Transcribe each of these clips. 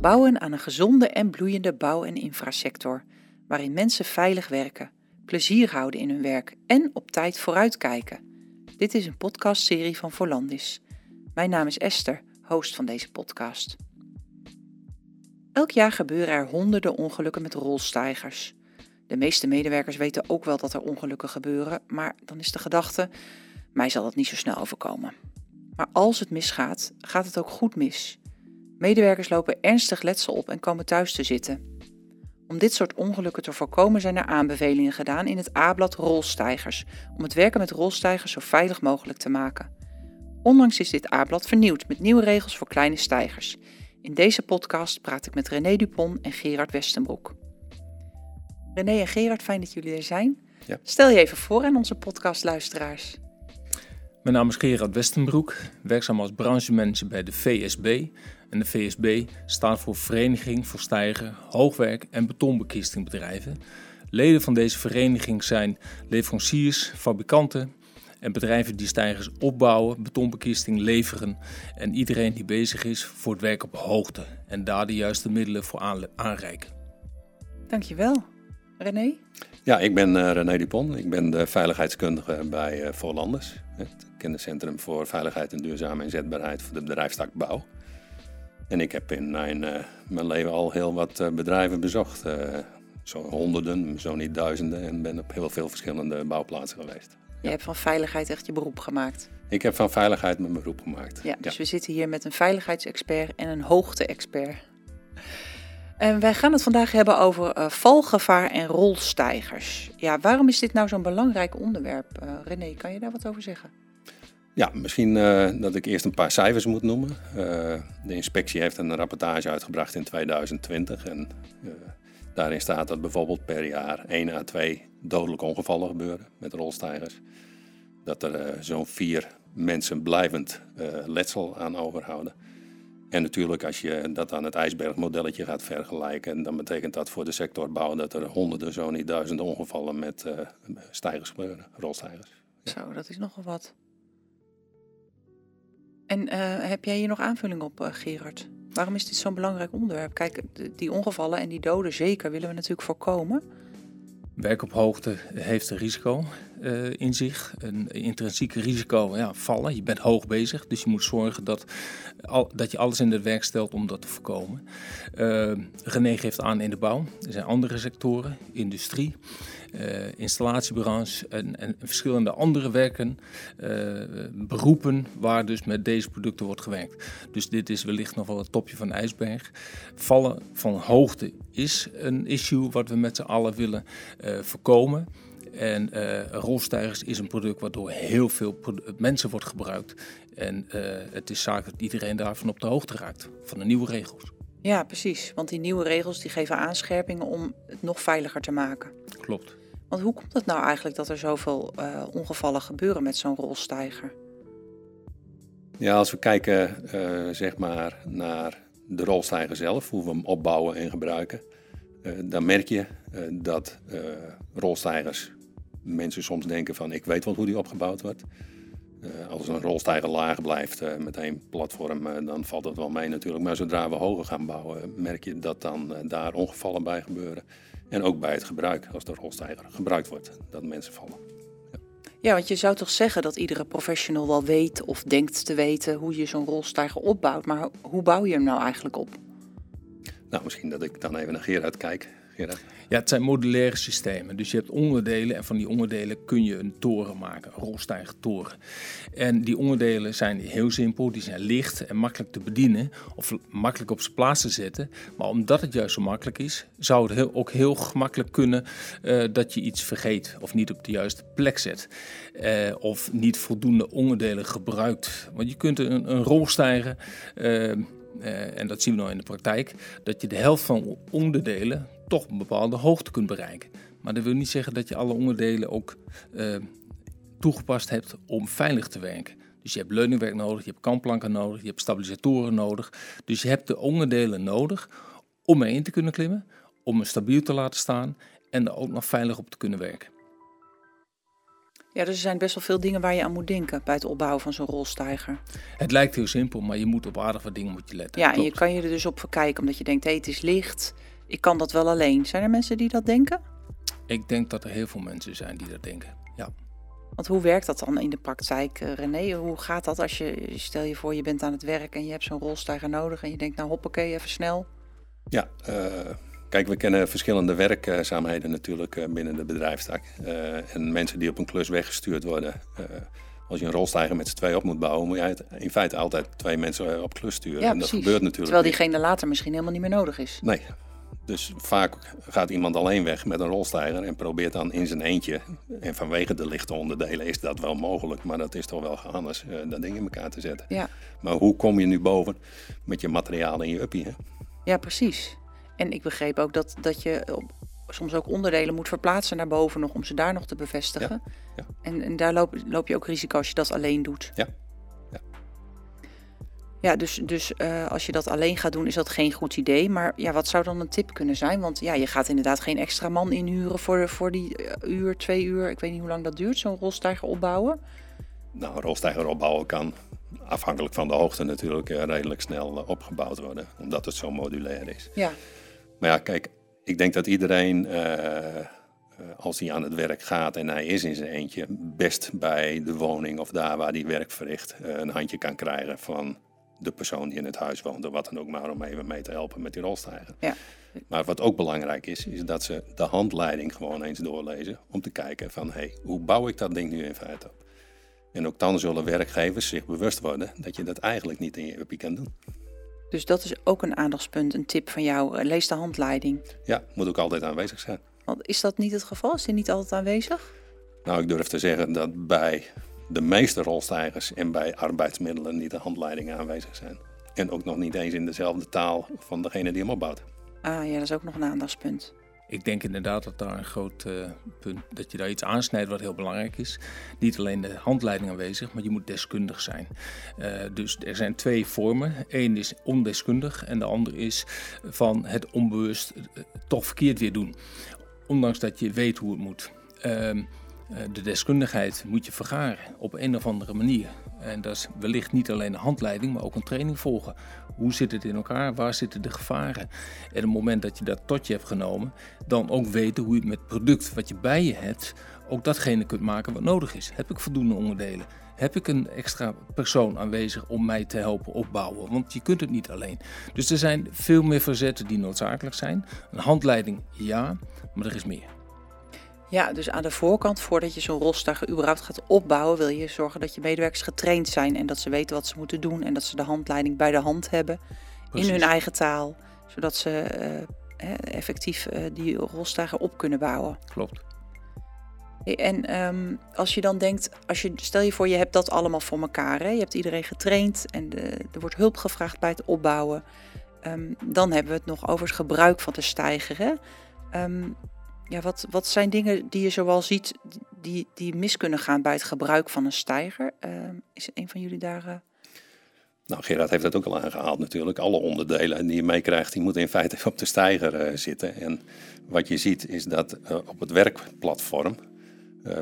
Bouwen aan een gezonde en bloeiende bouw- en infrasector, waarin mensen veilig werken, plezier houden in hun werk en op tijd vooruitkijken. Dit is een podcastserie van Volandis. Mijn naam is Esther, host van deze podcast. Elk jaar gebeuren er honderden ongelukken met rolstijgers. De meeste medewerkers weten ook wel dat er ongelukken gebeuren, maar dan is de gedachte: mij zal dat niet zo snel overkomen. Maar als het misgaat, gaat het ook goed mis. Medewerkers lopen ernstig letsel op en komen thuis te zitten. Om dit soort ongelukken te voorkomen zijn er aanbevelingen gedaan in het A-blad Rolstijgers, om het werken met rolstijgers zo veilig mogelijk te maken. Onlangs is dit A-blad vernieuwd met nieuwe regels voor kleine stijgers. In deze podcast praat ik met René Dupont en Gerard Westenbroek. René en Gerard, fijn dat jullie er zijn. Ja. Stel je even voor aan onze podcastluisteraars. Mijn naam is Gerard Westenbroek, werkzaam als branchemanager bij de VSB. En de VSB staat voor Vereniging voor Stijger, Hoogwerk en Betonbekistingbedrijven. Leden van deze vereniging zijn leveranciers, fabrikanten en bedrijven die stijgers opbouwen, betonbekisting leveren en iedereen die bezig is voor het werk op hoogte en daar de juiste middelen voor aanreiken. Dankjewel. René? Ja, ik ben eh, René Dupont. Ik ben de veiligheidskundige bij eh Voorlanders. Het kenniscentrum voor veiligheid en duurzame inzetbaarheid voor de bedrijfstak bouw. En ik heb in mijn, eh, mijn leven al heel wat eh, bedrijven bezocht. eh zo honderden, zo niet duizenden. En ben op heel veel verschillende bouwplaatsen geweest. Je hebt van veiligheid echt je beroep gemaakt. Ik heb van veiligheid mijn beroep gemaakt. Ja, dus we zitten hier met een veiligheidsexpert en een hoogte-expert. En wij gaan het vandaag hebben over valgevaar en rolstijgers. Ja, waarom is dit nou zo'n belangrijk onderwerp? René, kan je daar wat over zeggen? Ja, misschien eh, dat ik eerst een paar cijfers moet noemen. Eh, de inspectie heeft een rapportage uitgebracht in 2020. En eh, daarin staat dat bijvoorbeeld per jaar 1 à 2 dodelijke ongevallen gebeuren met rolstijgers. Dat er zo'n vier mensen blijvend letsel aan overhouden. En natuurlijk, als je dat aan het ijsbergmodelletje gaat vergelijken, dan betekent dat voor de sector bouw dat er honderden, zo niet duizenden ongevallen met stijgers gebeuren, rolstijgers. Zo, dat is nogal wat. En eh, heb jij hier nog aanvulling op, eh, Gerard? Waarom is dit zo'n belangrijk onderwerp? Kijk, de- die ongevallen en die doden zeker willen we natuurlijk voorkomen. Werk op hoogte heeft een risico eh, in zich, een intrinsiek risico ja, vallen. Je bent hoog bezig, dus je moet zorgen dat, dat je alles in het werk stelt om dat te voorkomen. Eh, René geeft aan in de bouw, er zijn andere sectoren, industrie, eh, installatiebranche en, en verschillende andere werken, beroepen waar dus met deze producten wordt gewerkt. Dus dit is wellicht nog wel het topje van de ijsberg. Vallen van hoogte is een issue wat we met z'n allen willen voorkomen. En eh rolstijgers is een product waardoor heel veel produ- mensen wordt gebruikt. En eh, het is zaak dat iedereen daarvan op de hoogte raakt, van de nieuwe regels. Ja, precies. Want die nieuwe regels die geven aanscherpingen om het nog veiliger te maken. Klopt. Want hoe komt het nou eigenlijk dat er zoveel eh, ongevallen gebeuren met zo'n rolstijger? Ja, als we kijken eh, zeg maar naar de rolstijger zelf, hoe we hem opbouwen en gebruiken, eh, dan merk je eh, dat eh, rolstijgers, mensen soms denken van ik weet wel hoe die opgebouwd wordt. Eh, als een rolstijger laag blijft eh, met één platform, eh, dan valt dat wel mee natuurlijk. Maar zodra we hoger gaan bouwen, merk je dat dan daar ongevallen bij gebeuren. En ook bij het gebruik, als de rolstijger gebruikt wordt, dat mensen vallen. Ja, want je zou toch zeggen dat iedere professional wel weet of denkt te weten hoe je zo'n rolstijger opbouwt. Maar hoe bouw je hem nou eigenlijk op? Nou, misschien dat ik dan even naar Gerard kijk. Ja, het zijn modulaire systemen. Dus je hebt onderdelen en van die onderdelen kun je een toren maken, een rolstijgertoren. En die onderdelen zijn heel simpel, die zijn licht en makkelijk te bedienen of makkelijk op zijn plaats te zetten. Maar omdat het juist zo makkelijk is, zou het ook heel gemakkelijk kunnen eh, dat je iets vergeet of niet op de juiste plek zet. Eh, of niet voldoende onderdelen gebruikt. Want je kunt een, een rolstijger... eh, en dat zien we nou in de praktijk, dat je de helft van onderdelen toch een bepaalde hoogte kunt bereiken. Maar dat wil niet zeggen dat je alle onderdelen ook eh, toegepast hebt om veilig te werken. Dus je hebt leuningwerk nodig, je hebt kantplanken nodig, je hebt stabilisatoren nodig. Dus je hebt de onderdelen nodig om erin te kunnen klimmen, om hem stabiel te laten staan en er ook nog veilig op te kunnen werken. Ja, dus er zijn best wel veel dingen waar je aan moet denken bij het opbouwen van zo'n rolstijger. Het lijkt heel simpel, maar je moet op aardig wat dingen moet je letten. Ja, en je kan je er dus op verkijken omdat je denkt, hé, het is licht. Ik kan dat wel alleen. Zijn er mensen die dat denken? Ik denk dat er heel veel mensen zijn die dat denken. Ja. Want hoe werkt dat dan in de praktijk, eh, René? Hoe gaat dat als je, stel je voor, je bent aan het werk en je hebt zo'n rolstijger nodig en je denkt, nou hoppakee, even snel. Ja, eh, kijk, we kennen verschillende werkzaamheden natuurlijk eh, binnen de bedrijfstak. Eh, en mensen die op een klus weggestuurd worden. eh, als je een rolstijger met z'n twee op moet bouwen, moet je in feite altijd twee mensen op klus sturen. Ja, en dat precies. gebeurt natuurlijk Terwijl diegene later misschien helemaal niet meer nodig is. Nee. Dus vaak gaat iemand alleen weg met een rolstijger en probeert dan in zijn eentje. En vanwege de lichte onderdelen is dat wel mogelijk, maar dat is toch wel anders eh, dat ding in elkaar te zetten. Ja, Maar hoe kom je nu boven met je materiaal en je uppie? Hè? ja precies. En ik begreep ook dat, dat je op- soms ook onderdelen moet verplaatsen naar boven nog om ze daar nog te bevestigen. ja. En, en daar loop, loop je ook risico als je dat alleen doet. Ja, ja. Dus, dus eh, als je dat alleen gaat doen, is dat geen goed idee. Maar ja, wat zou dan een tip kunnen zijn? Want ja, je gaat inderdaad geen extra man inhuren voor, voor die eh, uur, twee uur. Ik weet niet hoe lang dat duurt, zo'n rolstijger opbouwen. Nou, een rolstijger opbouwen kan afhankelijk van de hoogte natuurlijk eh, redelijk snel opgebouwd worden, omdat het zo modulair is. Ja, Maar ja, kijk, ik denk dat iedereen, als hij aan het werk gaat en hij is in zijn eentje, best bij de woning of daar waar hij werk verricht, een handje kan krijgen van de persoon die in het huis woont, of wat dan ook maar, om even mee te helpen met die rolstijger. ja. Maar wat ook belangrijk is, is dat ze de handleiding gewoon eens doorlezen, om te kijken van, hé, hey, hoe bouw ik dat ding nu in feite op? En ook dan zullen werkgevers zich bewust worden dat je dat eigenlijk niet in je uppie kan doen. Dus dat is ook een aandachtspunt, een tip van jou. Eh, Lees de handleiding. Ja, moet ook altijd aanwezig zijn. Want is dat niet het geval? Is die niet altijd aanwezig? Nou, ik durf te zeggen dat bij de meeste rolstijgers en bij arbeidsmiddelen niet de handleidingen aanwezig zijn. En ook nog niet eens in dezelfde taal van degene die hem opbouwt. Ah ja, dat is ook nog een aandachtspunt. Ik denk inderdaad dat daar een groot eh, punt, dat je daar iets aansnijdt wat heel belangrijk is. Niet alleen de handleiding aanwezig, maar je moet deskundig zijn. Eh, dus er zijn twee vormen. Eén is ondeskundig en de ander is van het onbewust eh, toch verkeerd weer doen. Ondanks dat je weet hoe het moet. Ehm, eh, de deskundigheid moet je vergaren op een of andere manier. En dat is wellicht niet alleen een handleiding, maar ook een training volgen. Hoe zit het in elkaar? Waar zitten de gevaren? En op het moment dat je dat tot je hebt genomen, dan ook weten hoe je met het product wat je bij je hebt, ook datgene kunt maken wat nodig is. Heb ik voldoende onderdelen? Heb ik een extra persoon aanwezig om mij te helpen opbouwen? Want je kunt het niet alleen. Dus er zijn veel meer verzetten die noodzakelijk zijn. Een handleiding, ja, maar er is meer. Ja, dus aan de voorkant, voordat je zo'n rolstijger überhaupt gaat opbouwen, wil je zorgen dat je medewerkers getraind zijn en dat ze weten wat ze moeten doen en dat ze de handleiding bij de hand hebben in hun eigen taal, zodat ze eh, effectief eh, die rolstijger op kunnen bouwen. Klopt. En ehm, als je dan denkt, als je, stel je voor je hebt dat allemaal voor elkaar, hè? je hebt iedereen getraind en de, er wordt hulp gevraagd bij het opbouwen, Ehm, dan hebben we het nog over het gebruik van de stijger. Hè? Ehm, ja, wat, wat zijn dingen die je zoal ziet die, die mis kunnen gaan bij het gebruik van een stijger? Ehm, is een van jullie daar... eh, Nou, Gerard heeft dat ook al aangehaald natuurlijk. Alle onderdelen die je meekrijgt, die moeten in feite op de stijger eh, zitten. En wat je ziet is dat eh, op het werkplatform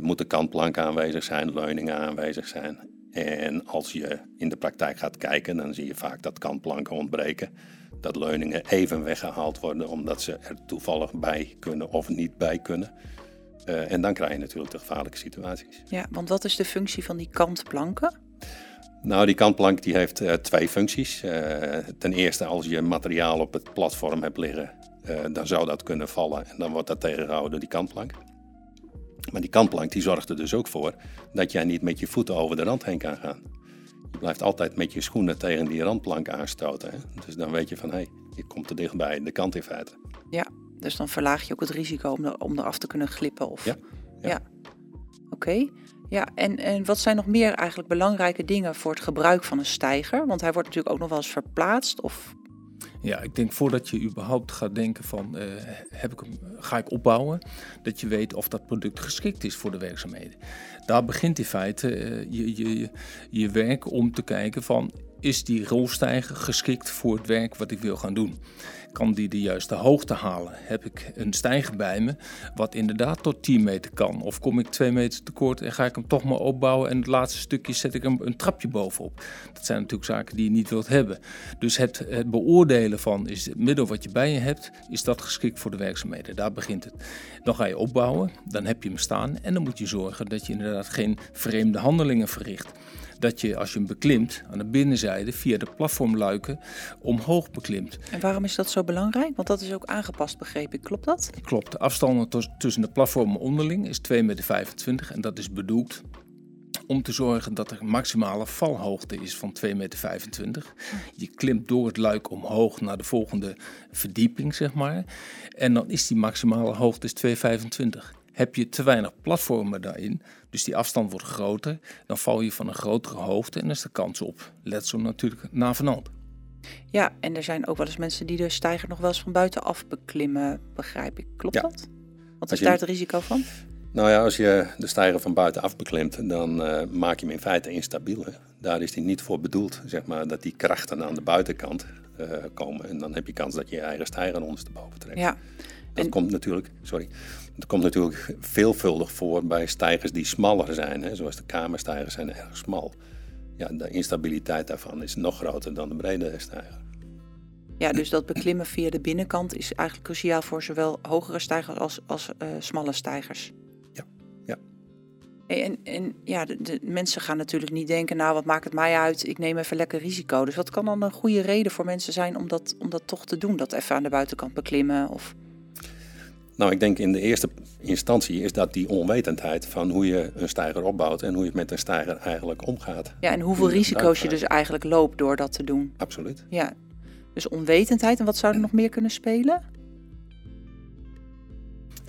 moeten kantplanken aanwezig zijn, leuningen aanwezig zijn. En als je in de praktijk gaat kijken, dan zie je vaak dat kantplanken ontbreken. Dat leuningen even weggehaald worden omdat ze er toevallig bij kunnen of niet bij kunnen. Eh, en dan krijg je natuurlijk de gevaarlijke situaties. ja, want wat is de functie van die kantplanken? Nou, die kantplank die heeft eh, twee functies. Eh, ten eerste, als je materiaal op het platform hebt liggen, dan zou dat kunnen vallen en dan wordt dat tegengehouden door die kantplank. Maar die kantplank die zorgt er dus ook voor dat jij niet met je voeten over de rand heen kan gaan. Je blijft altijd met je schoenen tegen die randplank aanstoten. Hè? Dus dan weet je van, hé, hey, je komt te dichtbij de kant in feite. Ja, dus dan verlaag je ook het risico om, er, om eraf te kunnen glippen. Of... Ja, ja. Oké. Ja, en, en wat zijn nog meer eigenlijk belangrijke dingen voor het gebruik van een stijger? Want hij wordt natuurlijk ook nog wel eens verplaatst. Of Ja, ik denk voordat je überhaupt gaat denken van eh, heb ik hem, ga ik opbouwen, dat je weet of dat product geschikt is voor de werkzaamheden. Daar begint in feite eh, je, je, je werk om te kijken van is die rolstijger geschikt voor het werk wat ik wil gaan doen? Kan die de juiste hoogte halen? Heb ik een stijger bij me wat inderdaad tot 10 meter kan? Of kom ik 2 meter tekort en ga ik hem toch maar opbouwen en het laatste stukje zet ik hem een trapje bovenop? Dat zijn natuurlijk zaken die je niet wilt hebben. Dus het, het beoordelen van is het middel wat je bij je hebt, is dat geschikt voor de werkzaamheden? Daar begint het. Dan ga je opbouwen, dan heb je hem staan en dan moet je zorgen dat je inderdaad geen vreemde handelingen verricht dat je als je hem beklimt aan de binnenzijde via de platformluiken omhoog beklimt. En waarom is dat zo belangrijk? Want dat is ook aangepast, begreep ik. Klopt dat? Klopt. De afstanden tussen de platformen onderling is 2,25 meter en dat is bedoeld om te zorgen dat er maximale valhoogte is van 2,25 meter. Je klimt door het luik omhoog naar de volgende verdieping, zeg maar. En dan is die maximale hoogte 2,25. Heb je te weinig platformen daarin, dus die afstand wordt groter, dan val je van een grotere hoogte en is de kans op letsel natuurlijk navenant. Ja, en er zijn ook wel eens mensen die de stijger nog wel eens van buitenaf beklimmen, begrijp ik. Klopt dat? Wat is daar het risico van? Nou ja, als je de stijger van buitenaf beklimt, dan uh, maak je hem in feite instabiel. Daar is hij niet voor bedoeld, zeg maar, dat die krachten aan de buitenkant uh, komen. En dan heb je kans dat je je eigen stijger ondersteboven trekt. Ja. Dat komt natuurlijk, sorry, dat komt natuurlijk veelvuldig voor bij stijgers die smaller zijn. Hè, zoals de kamerstijgers zijn erg smal. Ja, de instabiliteit daarvan is nog groter dan de brede stijger. Ja, dus dat beklimmen via de binnenkant is eigenlijk cruciaal voor zowel hogere stijgers als, als uh, smalle stijgers. Ja, ja. En, en ja, de, de, mensen gaan natuurlijk niet denken, nou wat maakt het mij uit, ik neem even lekker risico. Dus wat kan dan een goede reden voor mensen zijn om dat, om dat toch te doen, dat even aan de buitenkant beklimmen? Of... Nou, ik denk in de eerste instantie is dat die onwetendheid van hoe je een stijger opbouwt en hoe je met een stijger eigenlijk omgaat. Ja, en hoeveel risico's je dus eigenlijk loopt door dat te doen. Absoluut. Ja, dus onwetendheid. En wat zou er nog meer kunnen spelen?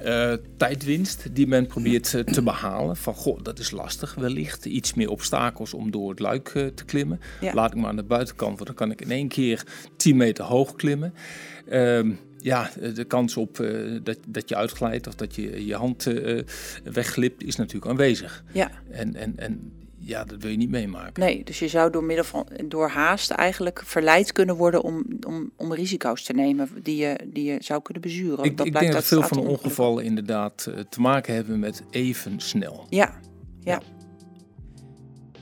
Uh, tijdwinst die men probeert uh, te behalen. Van goh, dat is lastig wellicht. Iets meer obstakels om door het luik uh, te klimmen. Ja. Laat ik maar aan de buitenkant, want dan kan ik in één keer 10 meter hoog klimmen. Ehm, ja, de kans op uh, dat, dat je uitglijdt of dat je je hand uh, wegglipt is natuurlijk aanwezig. Ja. En, en, en ja, dat wil je niet meemaken. Nee, dus je zou door middel van door haast eigenlijk verleid kunnen worden om, om, om risico's te nemen die je, die je zou kunnen bezuren. Ik, dat ik denk dat veel van de ongevallen inderdaad te maken hebben met even snel. ja. ja. ja.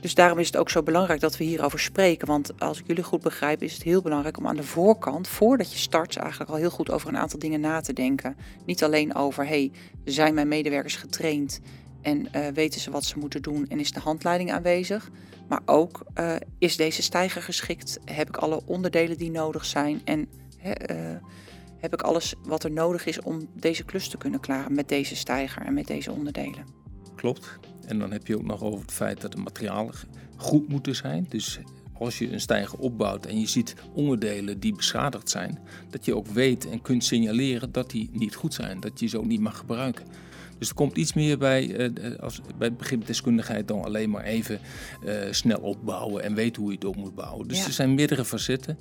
Dus daarom is het ook zo belangrijk dat we hierover spreken. Want als ik jullie goed begrijp, is het heel belangrijk om aan de voorkant, voordat je start, eigenlijk al heel goed over een aantal dingen na te denken. Niet alleen over, hey, zijn mijn medewerkers getraind en uh, weten ze wat ze moeten doen en is de handleiding aanwezig. Maar ook, uh, is deze stijger geschikt? Heb ik alle onderdelen die nodig zijn? En uh, heb ik alles wat er nodig is om deze klus te kunnen klaren met deze stijger en met deze onderdelen? Klopt. En dan heb je ook nog over het feit dat de materialen goed moeten zijn. Dus als je een stijger opbouwt en je ziet onderdelen die beschadigd zijn, dat je ook weet en kunt signaleren dat die niet goed zijn, dat je ze ook niet mag gebruiken. Dus er komt iets meer bij, uh, als, bij het begrip deskundigheid dan alleen maar even uh, snel opbouwen en weten hoe je het op moet bouwen. Dus er zijn meerdere facetten.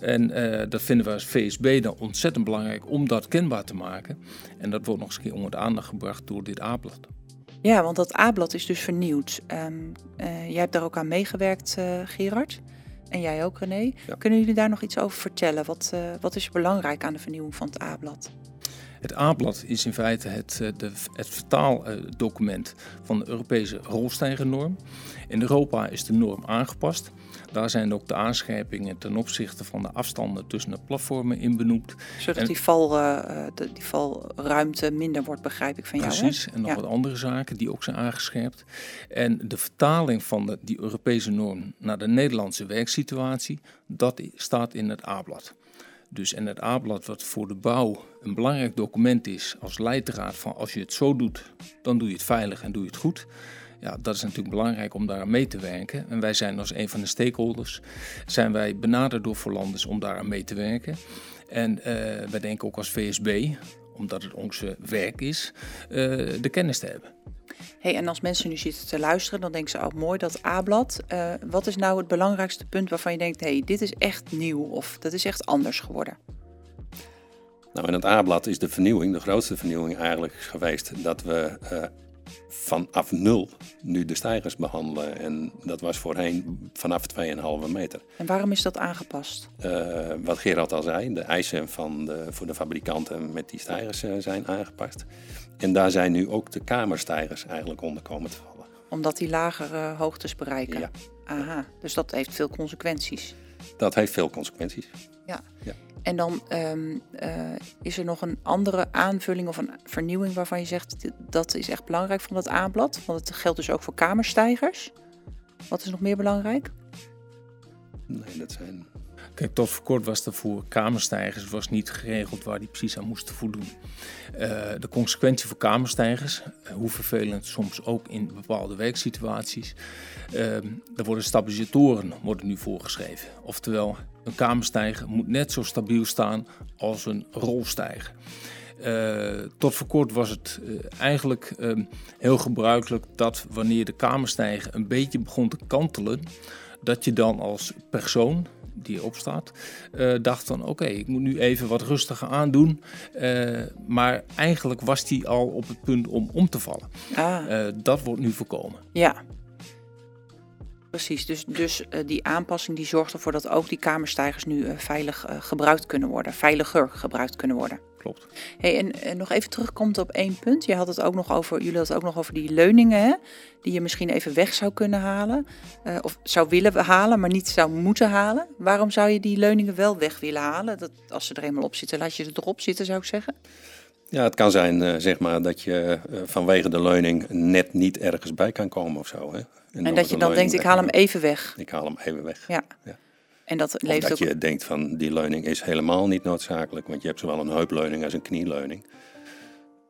En uh, dat vinden we als VSB dan ontzettend belangrijk om dat kenbaar te maken. En dat wordt nog eens een keer onder de aandacht gebracht door dit A-blad. Ja, want dat A-blad is dus vernieuwd. Um, uh, jij hebt daar ook aan meegewerkt, uh, Gerard. En jij ook, René. Ja. Kunnen jullie daar nog iets over vertellen? Wat, uh, wat is belangrijk aan de vernieuwing van het A-blad? Het A-blad is in feite het, de, het vertaaldocument van de Europese rolstijgernorm. In Europa is de norm aangepast. Daar zijn ook de aanscherpingen ten opzichte van de afstanden tussen de platformen in benoemd. Zodat en, die, val, uh, die valruimte minder wordt, begrijp ik van precies, jou. Precies, en nog ja. wat andere zaken die ook zijn aangescherpt. En de vertaling van de, die Europese norm naar de Nederlandse werksituatie, dat staat in het A-blad. Dus en het A-blad, wat voor de bouw een belangrijk document is als leidraad van als je het zo doet, dan doe je het veilig en doe je het goed. Ja, dat is natuurlijk belangrijk om daar aan mee te werken. En wij zijn als een van de stakeholders, zijn wij benaderd door Voorlanders om daar aan mee te werken. En uh, wij denken ook als VSB, omdat het onze werk is, uh, de kennis te hebben. Hey, en als mensen nu zitten te luisteren, dan denken ze, oh mooi, dat A-blad. Uh, wat is nou het belangrijkste punt waarvan je denkt, hey, dit is echt nieuw of dat is echt anders geworden? Nou, in het A-blad is de vernieuwing, de grootste vernieuwing eigenlijk geweest, dat we vanaf nul nu de stijgers behandelen. En dat was voorheen vanaf 2,5 meter. En waarom is dat aangepast? Uh, wat Gerald al zei, de eisen van de, voor de fabrikanten met die stijgers uh, zijn aangepast. En daar zijn nu ook de kamerstijgers eigenlijk onder komen te vallen. Omdat die lagere hoogtes bereiken? Ja. Aha, dus dat heeft veel consequenties. Dat heeft veel consequenties. Ja. ja. En dan um, uh, is er nog een andere aanvulling of een vernieuwing waarvan je zegt dat is echt belangrijk van dat aanblad. Want het geldt dus ook voor kamerstijgers. Wat is nog meer belangrijk? Nee, dat zijn. Kijk, tot voor kort was er voor kamerstijgers was niet geregeld waar die precies aan moesten voldoen. Uh, de consequentie voor kamerstijgers, hoe vervelend soms ook in bepaalde werksituaties, uh, er worden stabilisatoren worden nu voorgeschreven. Oftewel, een kamerstijger moet net zo stabiel staan als een rolstijger. Uh, tot voor kort was het eigenlijk uh, heel gebruikelijk dat wanneer de kamerstijger een beetje begon te kantelen, dat je dan als persoon die opstaat, dacht van oké, okay, ik moet nu even wat rustiger aandoen. maar eigenlijk was die al op het punt om om te vallen. Ah. dat wordt nu voorkomen. Ja, Precies, dus, dus uh, die aanpassing die zorgt ervoor dat ook die kamerstijgers nu uh, veilig uh, gebruikt kunnen worden, veiliger gebruikt kunnen worden. Klopt. Hey, en, en nog even terugkomt op één punt. Je had het ook nog over, jullie hadden het ook nog over die leuningen, hè, die je misschien even weg zou kunnen halen. of zou willen halen, maar niet zou moeten halen. Waarom zou je die leuningen wel weg willen halen? Dat, als ze er eenmaal op zitten, laat je ze erop zitten, zou ik zeggen. Ja, het kan zijn uh, zeg maar, dat je vanwege de leuning net niet ergens bij kan komen of zo. Hè? En, en dat je dan denkt, ik haal hem even weg. Ik haal hem even weg. Ja. ja. En dat of leeft dat ook... je denkt van die leuning is helemaal niet noodzakelijk, want je hebt zowel een heupleuning als een knieleuning.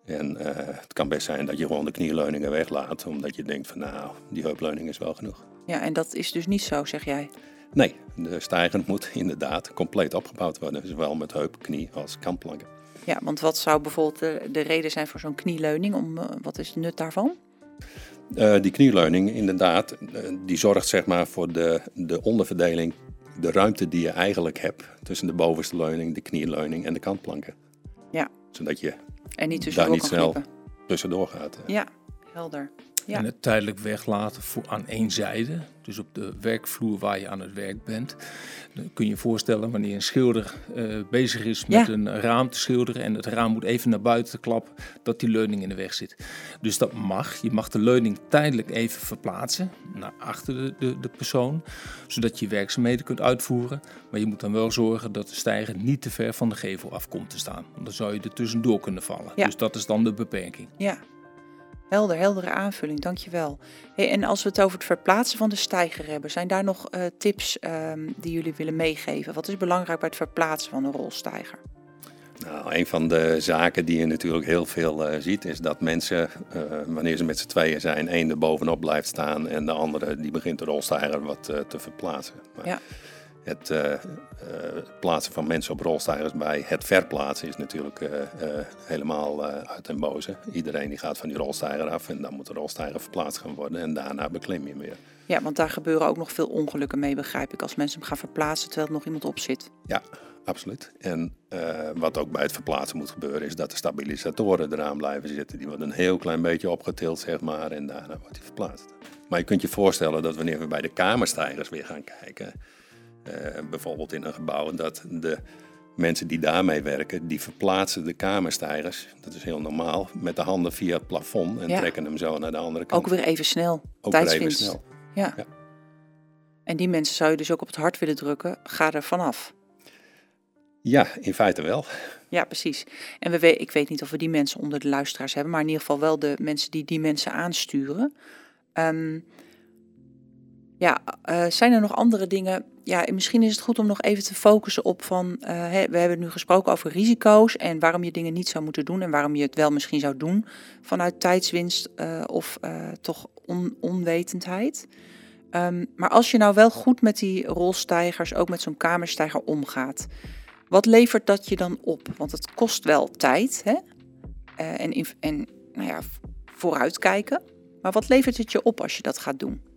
En uh, het kan best zijn dat je gewoon de knieleuningen weglaat, omdat je denkt van nou, die heupleuning is wel genoeg. Ja, en dat is dus niet zo, zeg jij? Nee, de stijger moet inderdaad compleet opgebouwd worden, zowel met heup, knie als kantplanken. Ja, want wat zou bijvoorbeeld de, de reden zijn voor zo'n knieleuning? Om, uh, wat is het nut daarvan? Uh, die knieleuning, inderdaad, die zorgt zeg maar voor de, de onderverdeling, de ruimte die je eigenlijk hebt tussen de bovenste leuning, de knieleuning en de kantplanken. Ja. Zodat je en niet daar niet snel tussendoor gaat. Ja, helder. Ja. En het tijdelijk weglaten voor aan één zijde, dus op de werkvloer waar je aan het werk bent. Dan kun je je voorstellen wanneer een schilder uh, bezig is met Ja. een raam te schilderen en het raam moet even naar buiten klappen, dat die leuning in de weg zit. Dus dat mag. Je mag de leuning tijdelijk even verplaatsen naar achter de, de, de persoon, zodat je werkzaamheden kunt uitvoeren. Maar je moet dan wel zorgen dat de stijger niet te ver van de gevel af komt te staan. Want dan zou je er tussendoor kunnen vallen. Ja. Dus dat is dan de beperking. Ja, helder, heldere aanvulling, dankjewel. Hey, en als we het over het verplaatsen van de stijger hebben, zijn daar nog uh, tips um, die jullie willen meegeven? Wat is belangrijk bij het verplaatsen van een rolstijger? Nou, een van de zaken die je natuurlijk heel veel uh, ziet, is dat mensen, uh, wanneer ze met z'n tweeën zijn, één er bovenop blijft staan en de andere die begint de rolstijger wat te verplaatsen. Maar ja. Het uh, uh, plaatsen van mensen op rolstijgers bij het verplaatsen is natuurlijk uh, helemaal uit den boze. Iedereen die gaat van die rolstijger af en dan moet de rolstijger verplaatst gaan worden en daarna beklim je weer. Ja, want daar gebeuren ook nog veel ongelukken mee, begrijp ik, als mensen hem gaan verplaatsen terwijl er nog iemand op zit. Ja, absoluut. En wat ook bij het verplaatsen moet gebeuren is dat de stabilisatoren eraan blijven zitten. Die worden een heel klein beetje opgetild, zeg maar, en daarna wordt hij verplaatst. Maar je kunt je voorstellen dat wanneer we bij de kamerstijgers weer gaan kijken... Uh, bijvoorbeeld in een gebouw, dat de mensen die daarmee werken, die verplaatsen de kamerstijgers, dat is heel normaal, met de handen via het plafond en Ja. trekken hem zo naar de andere kant. Ook weer even snel, Ook weer even tijdswinst. snel. Ja. Ja. En die mensen zou je dus ook op het hart willen drukken, ga er vanaf. Ja, in feite wel. Ja, precies. En we ik weet niet of we die mensen onder de luisteraars hebben, maar in ieder geval wel de mensen die die mensen aansturen. Ehm, ja, eh, zijn er nog andere dingen? Ja, misschien is het goed om nog even te focussen op van, eh, we hebben nu gesproken over risico's en waarom je dingen niet zou moeten doen en waarom je het wel misschien zou doen vanuit tijdswinst eh, of toch on- onwetendheid. Ehm, maar als je nou wel goed met die rolstijgers, ook met zo'n kamerstijger omgaat, wat levert dat je dan op? Want het kost wel tijd hè? En, en nou ja, vooruitkijken. Maar wat levert het je op als je dat gaat doen?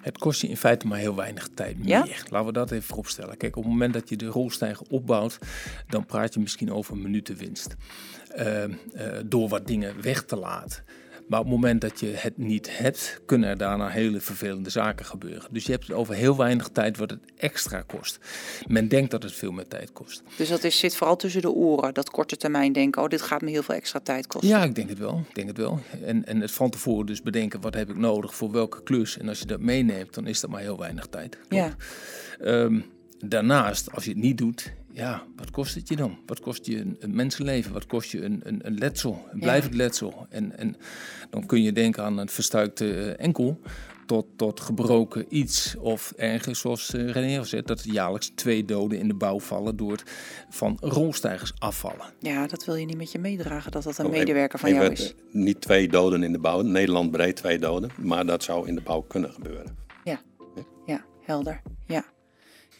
Het kost je in feite maar heel weinig tijd meer. Ja? Laten we dat even vooropstellen. Kijk, op het moment dat je de rolstijger opbouwt, dan praat je misschien over minutenwinst. Uh, uh, door wat dingen weg te laten. Maar op het moment dat je het niet hebt, kunnen er daarna hele vervelende zaken gebeuren. Dus je hebt het over heel weinig tijd wat het extra kost. Men denkt dat het veel meer tijd kost. Dus dat is, zit vooral tussen de oren, dat korte termijn denken, oh dit gaat me heel veel extra tijd kosten. Ja, ik denk het wel. Ik denk het wel. En, en het van tevoren dus bedenken, wat heb ik nodig voor welke klus? En als je dat meeneemt, dan is dat maar heel weinig tijd. Ja. Ehm, daarnaast, als je het niet doet, ja, wat kost het je dan? Wat kost je een, een mensenleven? Wat kost je een, een, een letsel, een blijvend letsel? En, en dan kun je denken aan een verstuikte eh, enkel tot, tot gebroken iets. Of ergens, zoals uh, René al zei, dat er jaarlijks twee doden in de bouw vallen door het van rolstijgers afvallen. Ja, dat wil je niet met je meedragen, dat dat een Oh, medewerker van even- jou is. Niet twee doden in de bouw. Nederland breed twee doden. Maar dat zou in de bouw kunnen gebeuren. Ja, ja helder. Ja,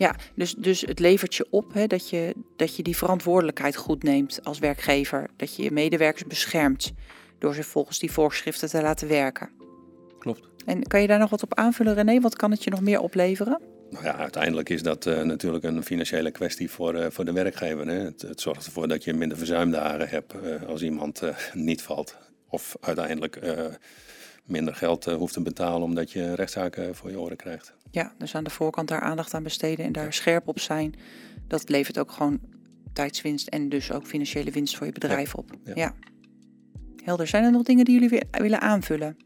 ja dus, dus het levert je op hè, dat, je, dat je die verantwoordelijkheid goed neemt als werkgever. Dat je je medewerkers beschermt door ze volgens die voorschriften te laten werken. Klopt. En kan je daar nog wat op aanvullen, René? Wat kan het je nog meer opleveren? Nou ja, uiteindelijk is dat eh, natuurlijk een financiële kwestie voor, eh, voor de werkgever. Hè. Het, het zorgt ervoor dat je minder verzuimdagen hebt eh, als iemand niet valt. Of uiteindelijk minder geld eh, hoeft te betalen omdat je rechtszaken voor je oren krijgt. Ja, dus aan de voorkant daar aandacht aan besteden en daar scherp op zijn. Dat levert ook gewoon tijdswinst en dus ook financiële winst voor je bedrijf op. Ja. ja. Helder. Zijn er nog dingen die jullie weer willen aanvullen?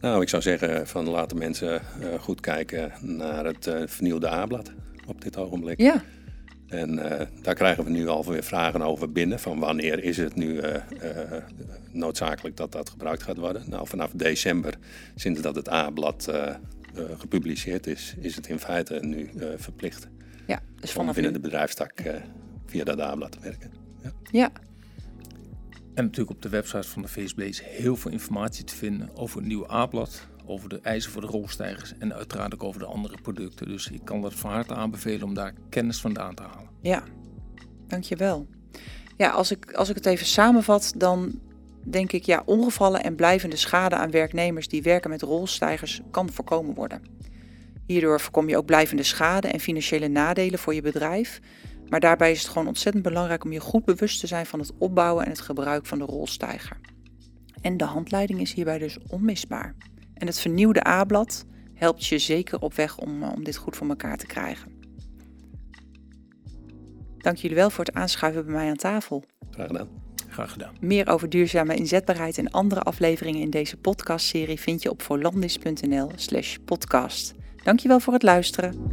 Nou, ik zou zeggen van laten mensen eh, goed kijken naar het eh, vernieuwde A-blad op dit ogenblik. Ja, En eh, daar krijgen we nu alweer vragen over binnen. Van wanneer is het nu eh, eh, noodzakelijk dat dat gebruikt gaat worden? Nou, vanaf december, sinds dat het A-blad eh, eh, gepubliceerd is, is het in feite nu eh, verplicht. ja. Dus Om vanaf binnen nu. de bedrijfstak eh, via dat A-blad te werken. Ja, En natuurlijk op de website van de VSB is heel veel informatie te vinden over het nieuwe A-blad, over de eisen voor de rolstijgers en uiteraard ook over de andere producten. Dus ik kan dat van harte aanbevelen om daar kennis vandaan te halen. ja. Dankjewel. Ja, als ik, als ik het even samenvat, dan denk ik ja, ongevallen en blijvende schade aan werknemers die werken met rolstijgers kan voorkomen worden. Hierdoor voorkom je ook blijvende schade en financiële nadelen voor je bedrijf. Maar daarbij is het gewoon ontzettend belangrijk om je goed bewust te zijn van het opbouwen en het gebruik van de rolstijger. En de handleiding is hierbij dus onmisbaar. En het vernieuwde A-blad helpt je zeker op weg om, eh, om dit goed voor elkaar te krijgen. Dank jullie wel voor het aanschuiven bij mij aan tafel. Graag gedaan. Graag gedaan. Meer over duurzame inzetbaarheid en andere afleveringen in deze podcastserie vind je op voorlandis.nl/slash podcast. Dankjewel voor het luisteren.